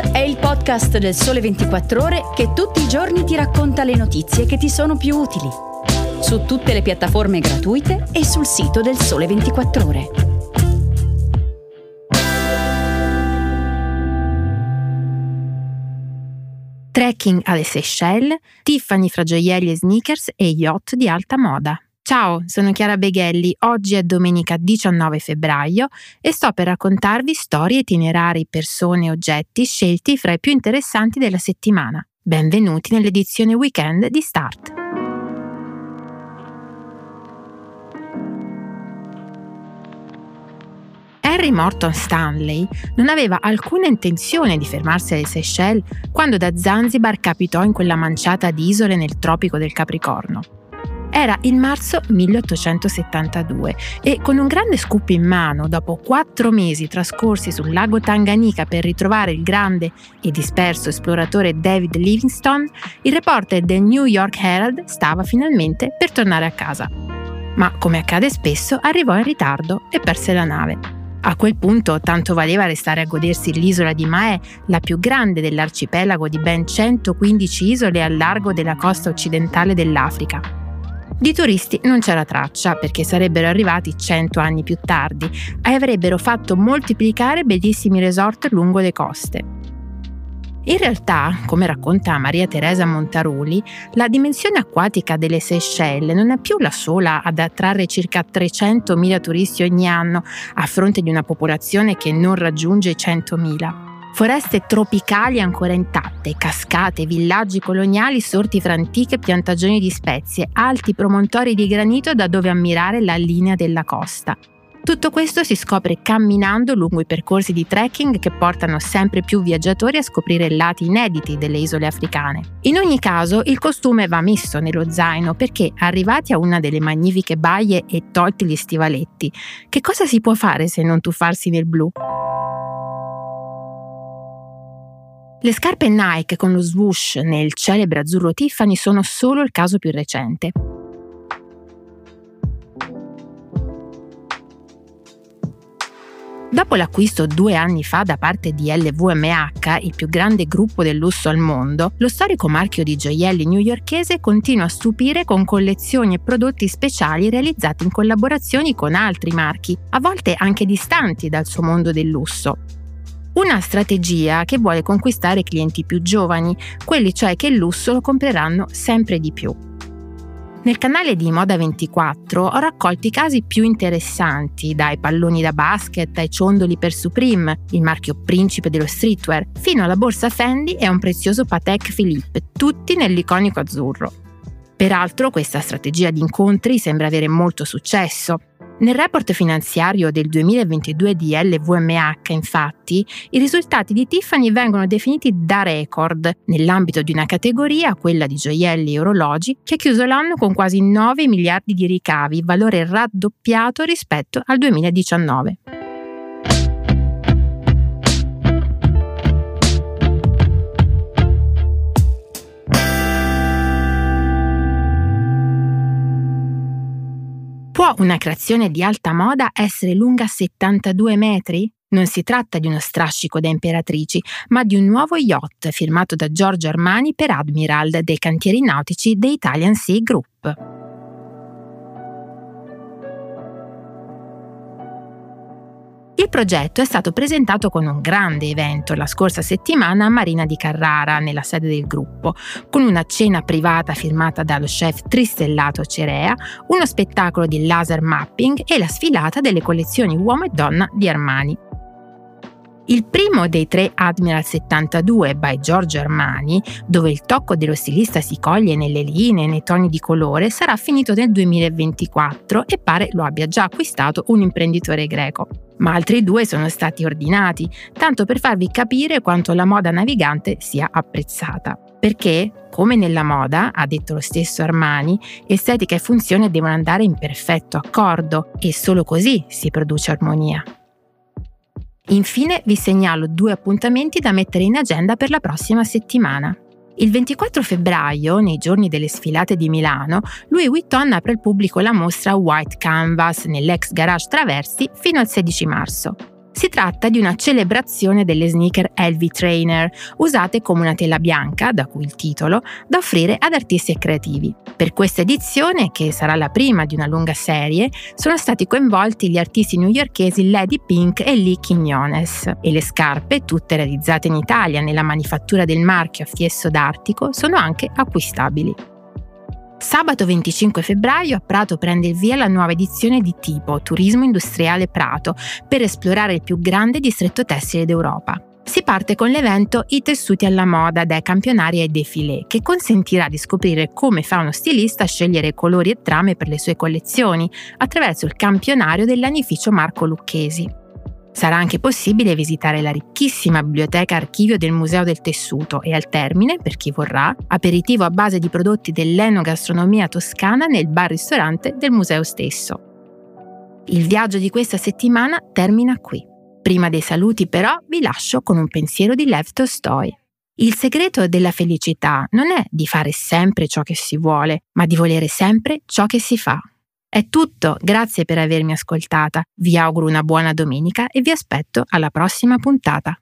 È il podcast del Sole 24 Ore che tutti i giorni ti racconta le notizie che ti sono più utili. Su tutte le piattaforme gratuite e sul sito del Sole 24 Ore. Trekking alle Seychelles, Tiffany fra gioielli e sneakers e yacht di alta moda. Ciao, sono Chiara Beghelli, oggi è domenica 19 febbraio e sto per raccontarvi storie, itinerari, persone e oggetti scelti fra i più interessanti della settimana. Benvenuti nell'edizione weekend di Start. Henry Morton Stanley non aveva alcuna intenzione di fermarsi alle Seychelles quando da Zanzibar capitò in quella manciata di isole nel tropico del Capricorno. Era il marzo 1872 e con un grande scoop in mano, dopo quattro mesi trascorsi sul lago Tanganica per ritrovare il grande e disperso esploratore David Livingstone, il reporter del New York Herald stava finalmente per tornare a casa. Ma come accade spesso, arrivò in ritardo e perse la nave. A quel punto tanto valeva restare a godersi l'isola di Mahé, la più grande dell'arcipelago di ben 115 isole al largo della costa occidentale dell'Africa. Di turisti non c'era traccia perché sarebbero arrivati cento anni più tardi e avrebbero fatto moltiplicare bellissimi resort lungo le coste. In realtà, come racconta Maria Teresa Montaruli, la dimensione acquatica delle Seychelles non è più la sola ad attrarre circa 300.000 turisti ogni anno a fronte di una popolazione che non raggiunge i 100.000. Foreste tropicali ancora intatte, cascate, villaggi coloniali sorti fra antiche piantagioni di spezie, alti promontori di granito da dove ammirare la linea della costa. Tutto questo si scopre camminando lungo i percorsi di trekking che portano sempre più viaggiatori a scoprire lati inediti delle isole africane. In ogni caso, il costume va messo nello zaino perché, arrivati a una delle magnifiche baie e tolti gli stivaletti, che cosa si può fare se non tuffarsi nel blu? Le scarpe Nike con lo swoosh nel celebre azzurro Tiffany sono solo il caso più recente. Dopo l'acquisto due anni fa da parte di LVMH, il più grande gruppo del lusso al mondo, lo storico marchio di gioielli newyorkese continua a stupire con collezioni e prodotti speciali realizzati in collaborazioni con altri marchi, a volte anche distanti dal suo mondo del lusso. Una strategia che vuole conquistare clienti più giovani, quelli cioè che il lusso lo compreranno sempre di più. Nel canale di Moda 24 ho raccolto i casi più interessanti, dai palloni da basket ai ciondoli per Supreme, il marchio principe dello streetwear, fino alla borsa Fendi e a un prezioso Patek Philippe, tutti nell'iconico azzurro. Peraltro questa strategia di incontri sembra avere molto successo. Nel report finanziario del 2022 di LVMH, infatti, i risultati di Tiffany vengono definiti da record nell'ambito di una categoria, quella di gioielli e orologi, che ha chiuso l'anno con quasi 9 miliardi di ricavi, valore raddoppiato rispetto al 2019. Può una creazione di alta moda essere lunga 72 metri? Non si tratta di uno strascico da imperatrici, ma di un nuovo yacht firmato da Giorgio Armani per Admiral dei cantieri nautici The Italian Sea Group. Il progetto è stato presentato con un grande evento la scorsa settimana a Marina di Carrara, nella sede del gruppo, con una cena privata firmata dallo chef tristellato Cerea, uno spettacolo di laser mapping e la sfilata delle collezioni uomo e donna di Armani. Il primo dei tre Admiral 72 by Giorgio Armani, dove il tocco dello stilista si coglie nelle linee e nei toni di colore, sarà finito nel 2024 e pare lo abbia già acquistato un imprenditore greco ma altri due sono stati ordinati, tanto per farvi capire quanto la moda navigante sia apprezzata. Perché, come nella moda, ha detto lo stesso Armani, estetica e funzione devono andare in perfetto accordo e solo così si produce armonia. Infine vi segnalo due appuntamenti da mettere in agenda per la prossima settimana. Il 24 febbraio, nei giorni delle sfilate di Milano, Louis Vuitton apre al pubblico la mostra White Canvas nell'ex garage Traversi fino al 16 marzo. Si tratta di una celebrazione delle sneaker LV Trainer, usate come una tela bianca, da cui il titolo, da offrire ad artisti e creativi. Per questa edizione, che sarà la prima di una lunga serie, sono stati coinvolti gli artisti newyorkesi Lady Pink e Lee Quinones e le scarpe, tutte realizzate in Italia nella manifattura del marchio a Fiesso d'Artico, sono anche acquistabili. Sabato 25 febbraio a Prato prende il via la nuova edizione di Tipo, Turismo Industriale Prato, per esplorare il più grande distretto tessile d'Europa. Si parte con l'evento I tessuti alla moda dai campionari ai defilé, che consentirà di scoprire come fa uno stilista a scegliere colori e trame per le sue collezioni attraverso il campionario dell'anificio Marco Lucchesi. Sarà anche possibile visitare la ricchissima biblioteca archivio del Museo del Tessuto e al termine, per chi vorrà, aperitivo a base di prodotti dell'enogastronomia toscana nel bar-ristorante del museo stesso. Il viaggio di questa settimana termina qui. Prima dei saluti però vi lascio con un pensiero di Lev Tolstoi. Il segreto della felicità non è di fare sempre ciò che si vuole, ma di volere sempre ciò che si fa. È tutto, grazie per avermi ascoltata, vi auguro una buona domenica e vi aspetto alla prossima puntata.